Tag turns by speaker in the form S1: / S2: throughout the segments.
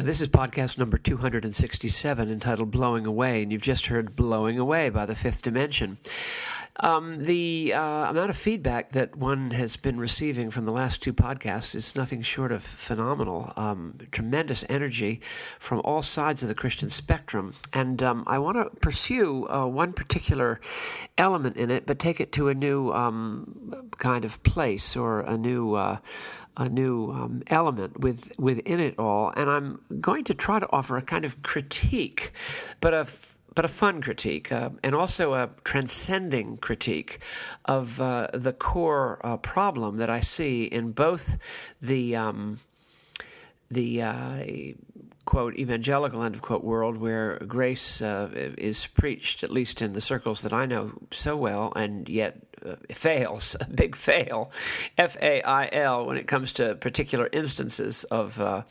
S1: Uh, this is podcast number 267 entitled Blowing Away, and you've just heard Blowing Away by the Fifth Dimension. Um, the uh, amount of feedback that one has been receiving from the last two podcasts is nothing short of phenomenal. Um, tremendous energy from all sides of the Christian spectrum. And um, I want to pursue uh, one particular element in it, but take it to a new um, kind of place or a new. Uh, a new um, element with, within it all, and I'm going to try to offer a kind of critique, but a but a fun critique, uh, and also a transcending critique of uh, the core uh, problem that I see in both the um, the uh, quote evangelical end of quote world where grace uh, is preached, at least in the circles that I know so well, and yet Uh, fails, a big fail, F A I L, when it comes to particular instances of uh,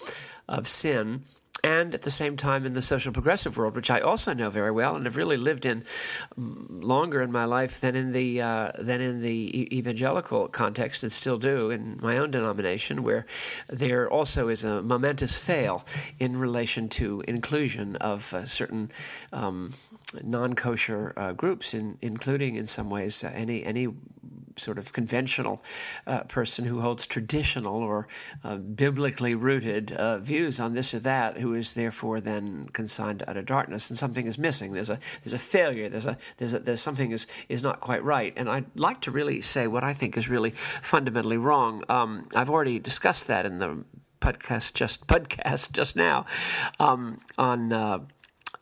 S1: of sin and at the same time in the social progressive world, which I also know very well and have really lived in longer in my life than in the uh, than in the evangelical context, and still do in my own denomination, where there also is a momentous fail in relation to inclusion of uh, certain um, non-kosher uh, groups, in, including in some ways any any sort of conventional uh, person who holds traditional or uh, biblically rooted uh, views on this or that, who is therefore then consigned to utter darkness, and something is missing. There's a there's a failure. There's a there's a, there's something is is not quite right. And I'd like to really say what I think is really fundamentally wrong. Um, I've already discussed that in the podcast just podcast just now um, on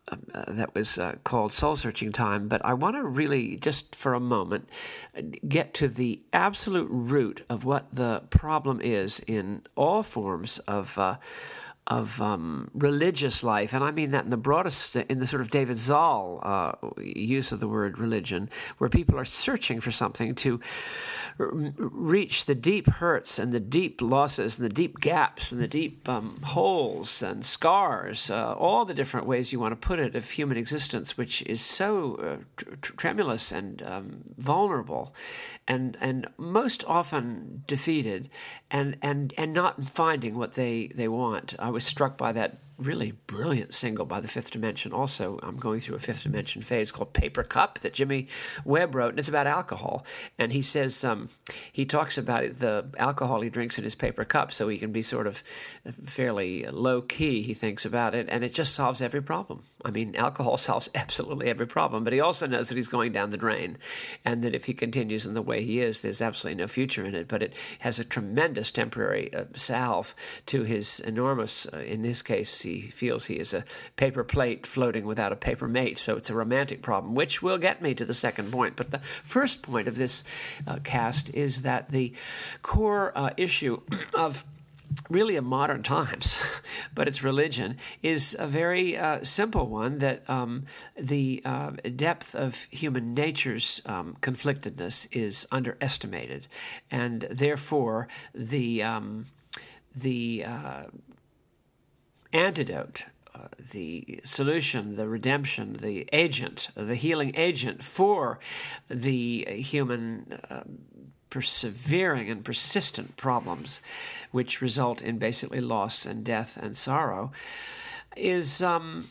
S1: uh, that was uh, called Soul Searching Time, but I want to really, just for a moment, get to the absolute root of what the problem is in all forms of. Uh, of um, religious life, and I mean that in the broadest, in the sort of David Zahl uh, use of the word religion, where people are searching for something to r- reach the deep hurts and the deep losses and the deep gaps and the deep um, holes and scars, uh, all the different ways you want to put it, of human existence, which is so uh, tr- tremulous and um, vulnerable, and and most often defeated, and and and not finding what they they want. I was struck by that really brilliant single by the Fifth Dimension. Also, I'm going through a Fifth Dimension phase called Paper Cup that Jimmy Webb wrote, and it's about alcohol. And he says um, he talks about the alcohol he drinks in his paper cup, so he can be sort of fairly low key. He thinks about it, and it just solves every problem. I mean, alcohol solves absolutely every problem. But he also knows that he's going down the drain, and that if he continues in the way he is, there's absolutely no future in it. But it has a tremendous temporary uh, salve to his enormous, uh, in this case he feels he is a paper plate floating without a paper mate. So it's a romantic problem, which will get me to the second point. But the first point of this uh, cast is that the core uh, issue of really of modern times, but it's religion, is a very uh, simple one that um, the uh, depth of human nature's um, conflictedness is underestimated, and therefore the um, the uh, antidote, uh, the solution, the redemption, the agent, the healing agent for the human uh, persevering and persistent problems which result in basically loss and death and sorrow is um,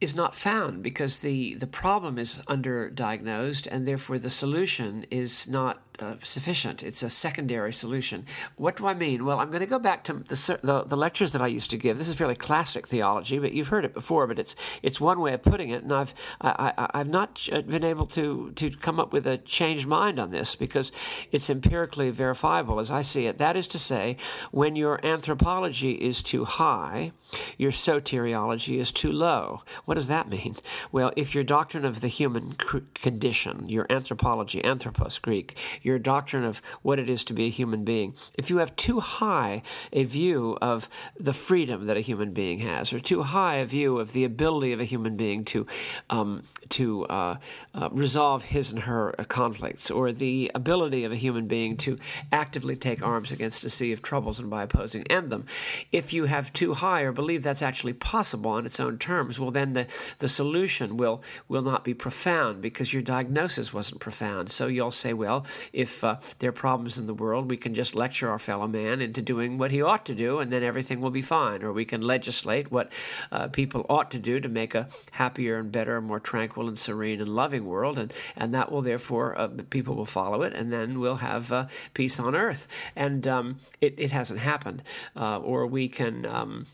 S1: is not found because the, the problem is underdiagnosed and therefore the solution is not uh, sufficient. It's a secondary solution. What do I mean? Well, I'm going to go back to the, the, the lectures that I used to give. This is fairly classic theology, but you've heard it before. But it's it's one way of putting it, and I've I, I've not been able to to come up with a changed mind on this because it's empirically verifiable as I see it. That is to say, when your anthropology is too high, your soteriology is too low. What does that mean? Well, if your doctrine of the human condition, your anthropology, anthropos Greek, your doctrine of what it is to be a human being, if you have too high a view of the freedom that a human being has, or too high a view of the ability of a human being to um, to uh, uh, resolve his and her conflicts, or the ability of a human being to actively take arms against a sea of troubles and by opposing end them, if you have too high or believe that's actually possible on its own terms, well then the, the solution will will not be profound because your diagnosis wasn't profound. So you'll say, well, if uh, there are problems in the world, we can just lecture our fellow man into doing what he ought to do, and then everything will be fine. Or we can legislate what uh, people ought to do to make a happier and better, more tranquil and serene and loving world, and, and that will therefore, uh, people will follow it, and then we'll have uh, peace on earth. And um, it, it hasn't happened. Uh, or we can. Um,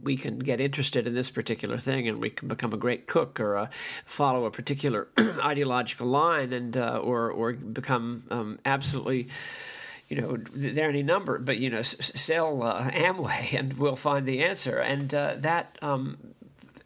S1: we can get interested in this particular thing and we can become a great cook or uh, follow a particular ideological line and uh, or or become um, absolutely you know there any number but you know sell uh, Amway and we'll find the answer. And uh, that um,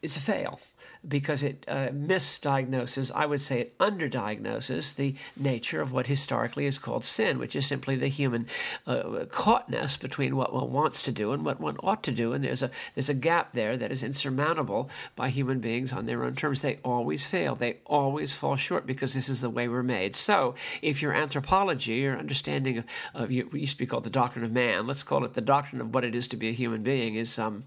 S1: is a fail because it uh, misdiagnoses, I would say it underdiagnoses the nature of what historically is called sin, which is simply the human uh, caughtness between what one wants to do and what one ought to do. And there's a, there's a gap there that is insurmountable by human beings on their own terms. They always fail, they always fall short because this is the way we're made. So if your anthropology, your understanding of, of what used to be called the doctrine of man, let's call it the doctrine of what it is to be a human being, is, um,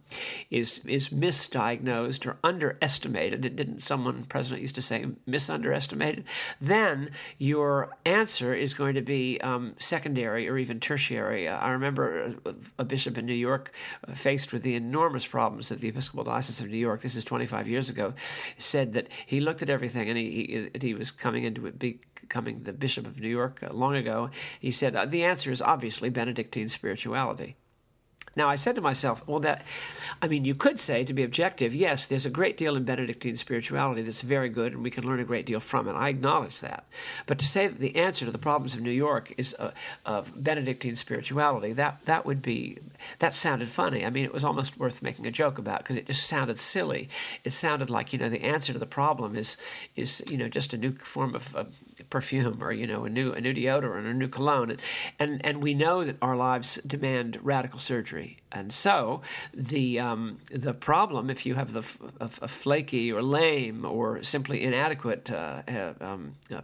S1: is, is misdiagnosed or underestimated underestimated, didn't someone president used to say misunderestimated? Then your answer is going to be um, secondary or even tertiary. Uh, I remember a, a, bishop in New York uh, faced with the enormous problems of the Episcopal Diocese of New York. This is 25 years ago. Said that he looked at everything and he he, he was coming into it becoming the Bishop of New York uh, long ago. He said uh, the answer is obviously Benedictine spirituality. Now, I said to myself, well, that, I mean, you could say, to be objective, yes, there's a great deal in Benedictine spirituality that's very good, and we can learn a great deal from it. I acknowledge that. But to say that the answer to the problems of New York is uh, Benedictine spirituality, that, that would be, that sounded funny. I mean, it was almost worth making a joke about because it just sounded silly. It sounded like, you know, the answer to the problem is, is you know, just a new form of, of perfume or, you know, a new, a new deodorant or a new cologne. And, and, and we know that our lives demand radical surgery and so the um, the problem, if you have the a, a flaky or lame or simply inadequate uh, uh um, uh,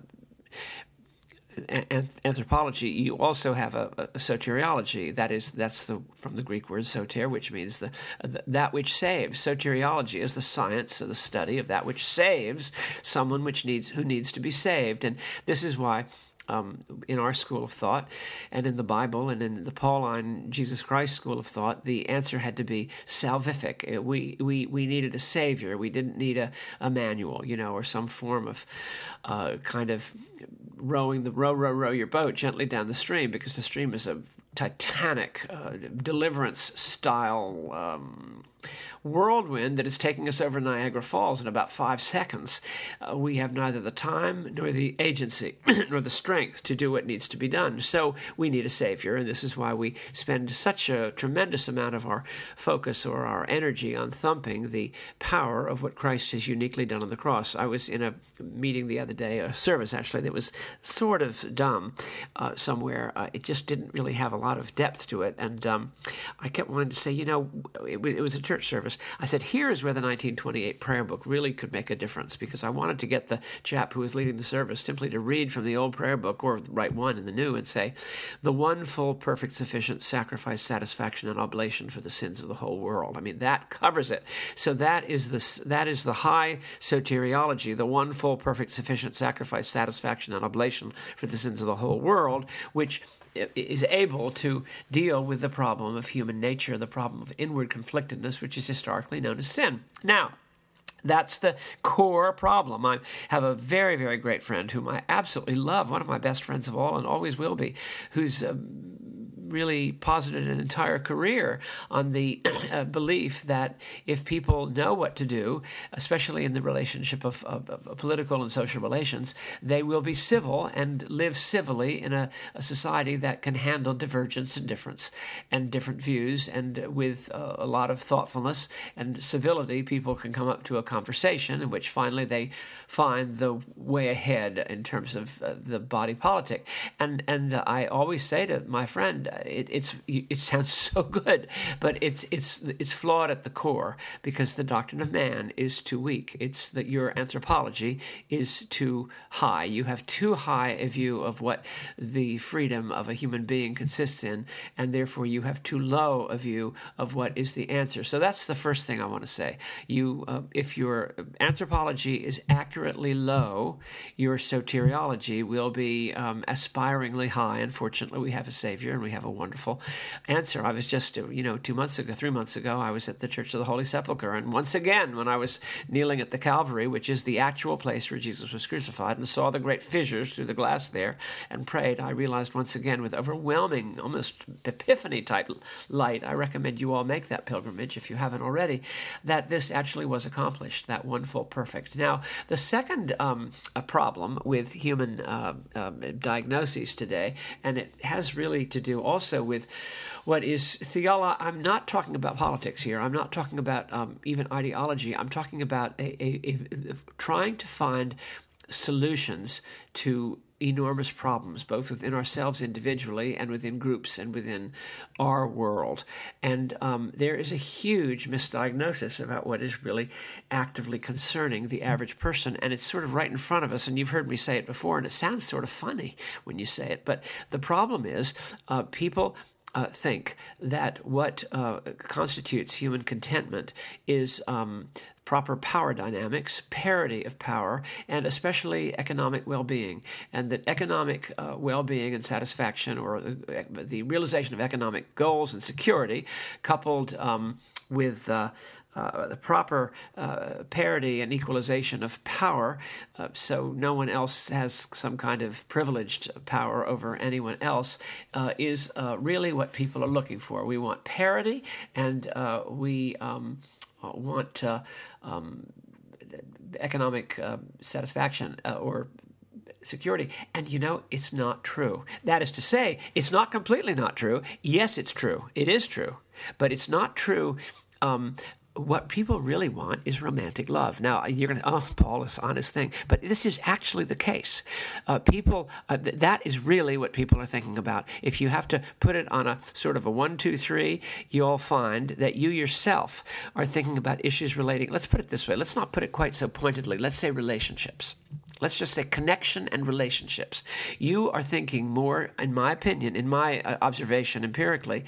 S1: anthropology, you also have a, a, soteriology. That is, that's the from the Greek word soter, which means the, the, that which saves. Soteriology is the science of the study of that which saves someone which needs who needs to be saved, and this is why um, in our school of thought and in the Bible and in the Pauline Jesus Christ school of thought, the answer had to be salvific. Uh, we, we, we needed a savior. We didn't need a, a manual, you know, or some form of uh, kind of rowing the row, row, row your boat gently down the stream because the stream is a titanic uh, deliverance style um, whirlwind that is taking us over Niagara Falls in about five seconds. Uh, we have neither the time nor the agency nor the strength to do what needs to be done. So we need a Savior, and this is why we spend such a tremendous amount of our focus or our energy on thumping the power of what Christ has uniquely done on the cross. I was in a meeting the other day, a service actually, that was sort of dumb uh, somewhere. Uh, it just didn't really have a lot of depth to it, and um, I kept wanting to say, you know, it, it was a church service I said, here's where the 1928 prayer book really could make a difference because I wanted to get the chap who was leading the service simply to read from the old prayer book or write one in the new and say, the one full, perfect, sufficient sacrifice, satisfaction, and oblation for the sins of the whole world. I mean, that covers it. So that is the, that is the high soteriology, the one full, perfect, sufficient sacrifice, satisfaction, and oblation for the sins of the whole world, which is able to deal with the problem of human nature, the problem of inward conflictedness, which is historically known as sin. Now, that's the core problem. I have a very, very great friend whom I absolutely love, one of my best friends of all, and always will be, who's um, really posited an entire career on the uh, belief that if people know what to do, especially in the relationship of, of, of, political and social relations, they will be civil and live civilly in a, a society that can handle divergence and difference and different views. And with uh, a lot of thoughtfulness and civility, people can come up to a conversation in which finally they find the way ahead in terms of uh, the body politic. And and uh, I always say to my friend, it, it's it sounds so good, but it's it's it's flawed at the core because the doctrine of man is too weak. It's that your anthropology is too high. You have too high a view of what the freedom of a human being consists in, and therefore you have too low a view of what is the answer. So that's the first thing I want to say. You, uh, if your anthropology is accurately low, your soteriology will be um, aspiringly high. Unfortunately, we have a Savior and we have a wonderful answer. I was just, you know, two months ago, three months ago, I was at the Church of the Holy Sepulchre, and once again, when I was kneeling at the Calvary, which is the actual place where Jesus was crucified, and saw the great fissures through the glass there, and prayed, I realized once again with overwhelming, almost epiphany type light. I recommend you all make that pilgrimage if you haven't already. That this actually was accomplished, that one full perfect. Now, the second um, problem with human uh, um, diagnoses today, and it has really to do also with what is theology. I'm not talking about politics here. I'm not talking about um, even ideology. I'm talking about a, a, a, trying to find solutions to enormous problems, both within ourselves individually and within groups and within our world. And um, there is a huge misdiagnosis about what is really actively concerning the average person. And it's sort of right in front of us. And you've heard me say it before, and it sounds sort of funny when you say it. But the problem is, uh, people uh, think that what uh, constitutes human contentment is um, proper power dynamics, parity of power, and especially economic well being. And that economic uh, well being and satisfaction, or the, the, realization of economic goals and security, coupled um, with uh, uh, the proper uh, parity and equalization of power, uh, so no one else has some kind of privileged power over anyone else, uh, is uh, really what people are looking for. We want parity, and we um, want um, economic satisfaction or security. And you know, it's not true. That is to say, it's not completely not true. Yes, it's true. It is true. But it's not true um, what people really want is romantic love. Now, you're going to, oh, Paul on his thing. But this is actually the case. Uh, people, uh, th- that is really what people are thinking about. If you have to put it on a sort of a one, two, three, you'll find that you yourself are thinking about issues relating, let's put it this way, let's not put it quite so pointedly, let's say relationships let's just say connection and relationships. You are thinking more, in my opinion, in my uh, observation empirically,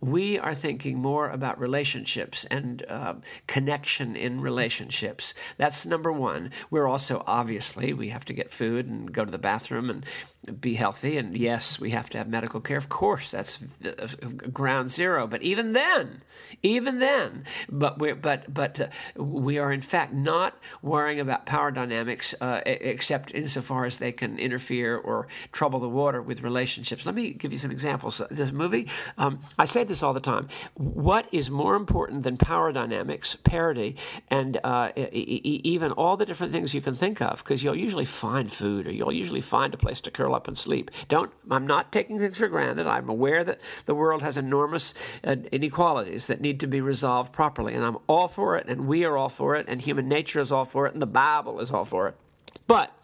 S1: we are thinking more about relationships and uh, connection in relationships. That's number one. We're also, obviously, we have to get food and go to the bathroom and be healthy. And yes, we have to have medical care. Of course, that's uh, ground zero. But even then, even then, but we're, but, but uh, we are in fact not worrying about power dynamics. Uh, except insofar as they can interfere or trouble the water with relationships. Let me give you some examples. This movie, um, I say this all the time. What is more important than power dynamics, parity, and uh, e- even all the different things you can think of? Because you'll usually find food or you'll usually find a place to curl up and sleep. Don't. I'm not taking things for granted. I'm aware that the world has enormous uh, inequalities that need to be resolved properly, and I'm all for it, and we are all for it, and human nature is all for it, and the Bible is all for it. But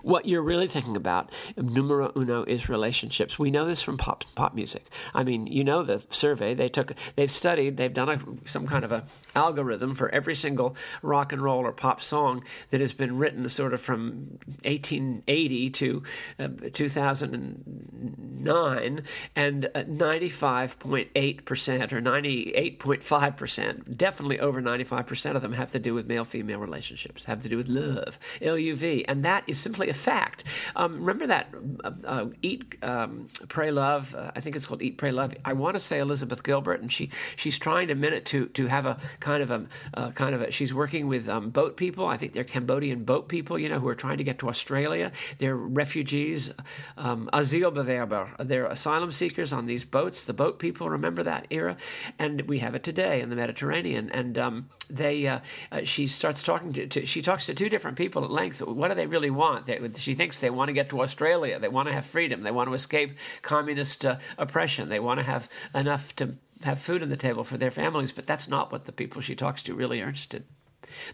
S1: what you're really thinking about, numero uno, is relationships. We know this from pop pop music. I mean, you know the survey they took. They've studied. They've done a, some kind of a algorithm for every single rock and roll or pop song that has been written, sort of from 1880 to uh, 2009, and 95.8 percent or 98.5 percent, definitely over 95 percent of them have to do with male-female relationships, have to do with love, L-U-V and that is simply a fact. Um, remember that uh, uh, Eat, um, Pray, Love. Uh, I think it's called Eat, Pray, Love. I want to say Elizabeth Gilbert, and she she's trying to minute to to have a kind of a uh, kind of a. She's working with um, boat people. I think they're Cambodian boat people. You know, who are trying to get to Australia. They're refugees, um, Asylbewerber. They're asylum seekers on these boats. The boat people remember that era, and we have it today in the Mediterranean. And um, they, uh, uh, she starts talking to, to, She talks to two different people at length. What do they really want? They, she thinks they want to get to Australia. They want to have freedom. They want to escape communist uh, oppression. They want to have enough to have food on the table for their families. But that's not what the people she talks to really are interested.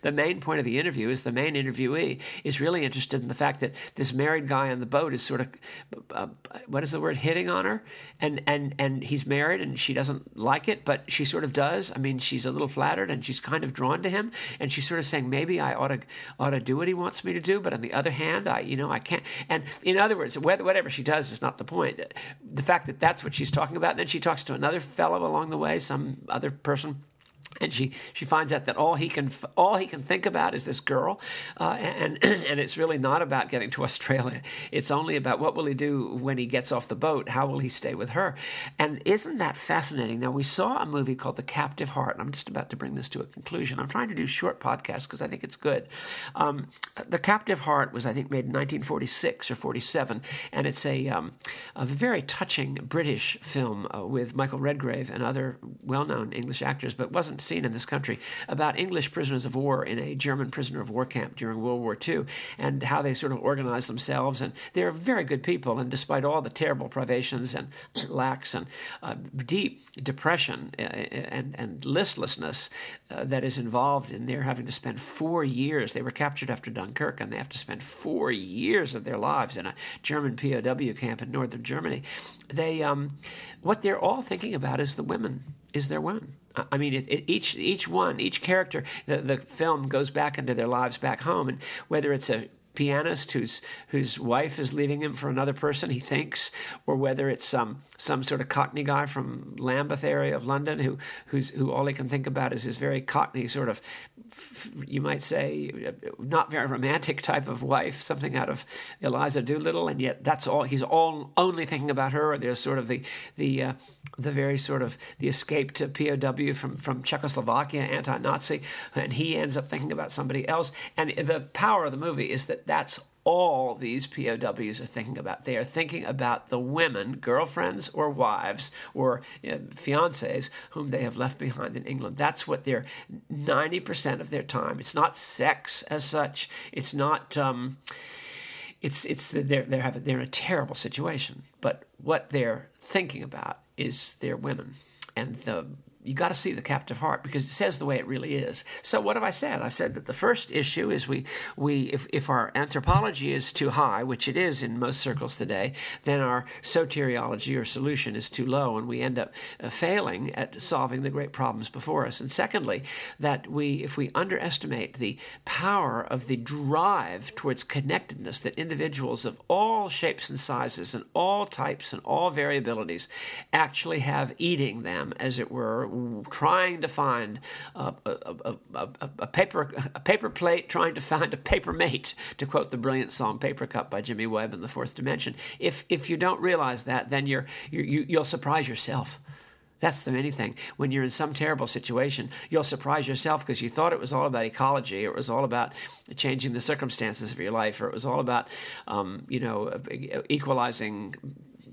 S1: The main point of the interview is the main interviewee is really interested in the fact that this married guy on the boat is sort of, uh, what is the word, hitting on her, and and and he's married and she doesn't like it, but she sort of does. I mean, she's a little flattered and she's kind of drawn to him, and she's sort of saying maybe I ought to ought to do what he wants me to do, but on the other hand, I you know I can't. And in other words, whatever she does is not the point. The fact that that's what she's talking about, and then she talks to another fellow along the way, some other person and she she finds out that all he can all he can think about is this girl, uh, and and it's really not about getting to Australia. It's only about what will he do when he gets off the boat. How will he stay with her? And isn't that fascinating? Now we saw a movie called The Captive Heart. I'm just about to bring this to a conclusion. I'm trying to do short podcasts because I think it's good. Um, the Captive Heart was I think made in 1946 or 47, and it's a um, a very touching British film uh, with Michael Redgrave and other well-known English actors, but wasn't seen in this country about English prisoners of war in a German prisoner of war camp during World War II and how they sort of organized themselves. And they're very good people. And despite all the terrible privations and lacks and uh, deep depression uh, and, and listlessness uh, that is involved in their having to spend four years, they were captured after Dunkirk and they have to spend four years of their lives in a German POW camp in northern Germany. They, um, what they're all thinking about is the women, is their women. I mean, it, it, each each one, each character, the, the film goes back into their lives back home, and whether it's a pianist whose whose wife is leaving him for another person he thinks, or whether it's some some sort of Cockney guy from Lambeth area of London who who's who all he can think about is his very Cockney sort of you might say not very romantic type of wife, something out of Eliza Doolittle, and yet that's all he's all only thinking about her. Or there's sort of the the uh, the very sort of the escaped POW from from Czechoslovakia, anti-Nazi, and he ends up thinking about somebody else. And the power of the movie is that that's all these POWs are thinking about. They are thinking about the women, girlfriends or wives or you know, fiancés, whom they have left behind in England. That's what they're 90% of their time. It's not sex as such. It's not. Um, it's it's they're they're having they're in a terrible situation, but what they're thinking about is their women and the you got to see the captive heart because it says the way it really is. So what have I said? I've said that the first issue is we we if, if our anthropology is too high, which it is in most circles today, then our soteriology or solution is too low, and we end up uh, failing at solving the great problems before us. And secondly, that we if we underestimate the power of the drive towards connectedness that individuals of all shapes and sizes and all types and all variabilities actually have eating them, as it were trying to find a, a, a, a, paper a paper plate, trying to find a paper mate, to quote the brilliant song "Paper Cup" by Jimmy Webb in the Fourth Dimension. If if you don't realize that, then you're, you're you, you'll surprise yourself. That's the main thing. When you're in some terrible situation, you'll surprise yourself because you thought it was all about ecology, or it was all about changing the circumstances of your life, or it was all about, um, you know, equalizing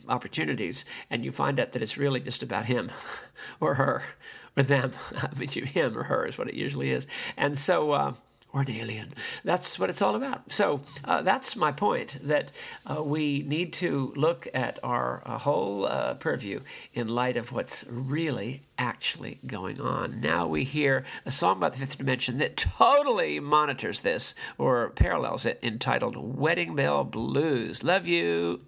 S1: opportunities, and you find out that it's really just about him or her or them. I mean, him or her is what it usually is. And so, uh, or an alien. That's what it's all about. So uh, that's my point that uh, we need to look at our uh, whole uh, purview in light of what's really actually going on. Now we hear a song about the fifth dimension that totally monitors this or parallels it entitled Wedding Bell Blues. Love you.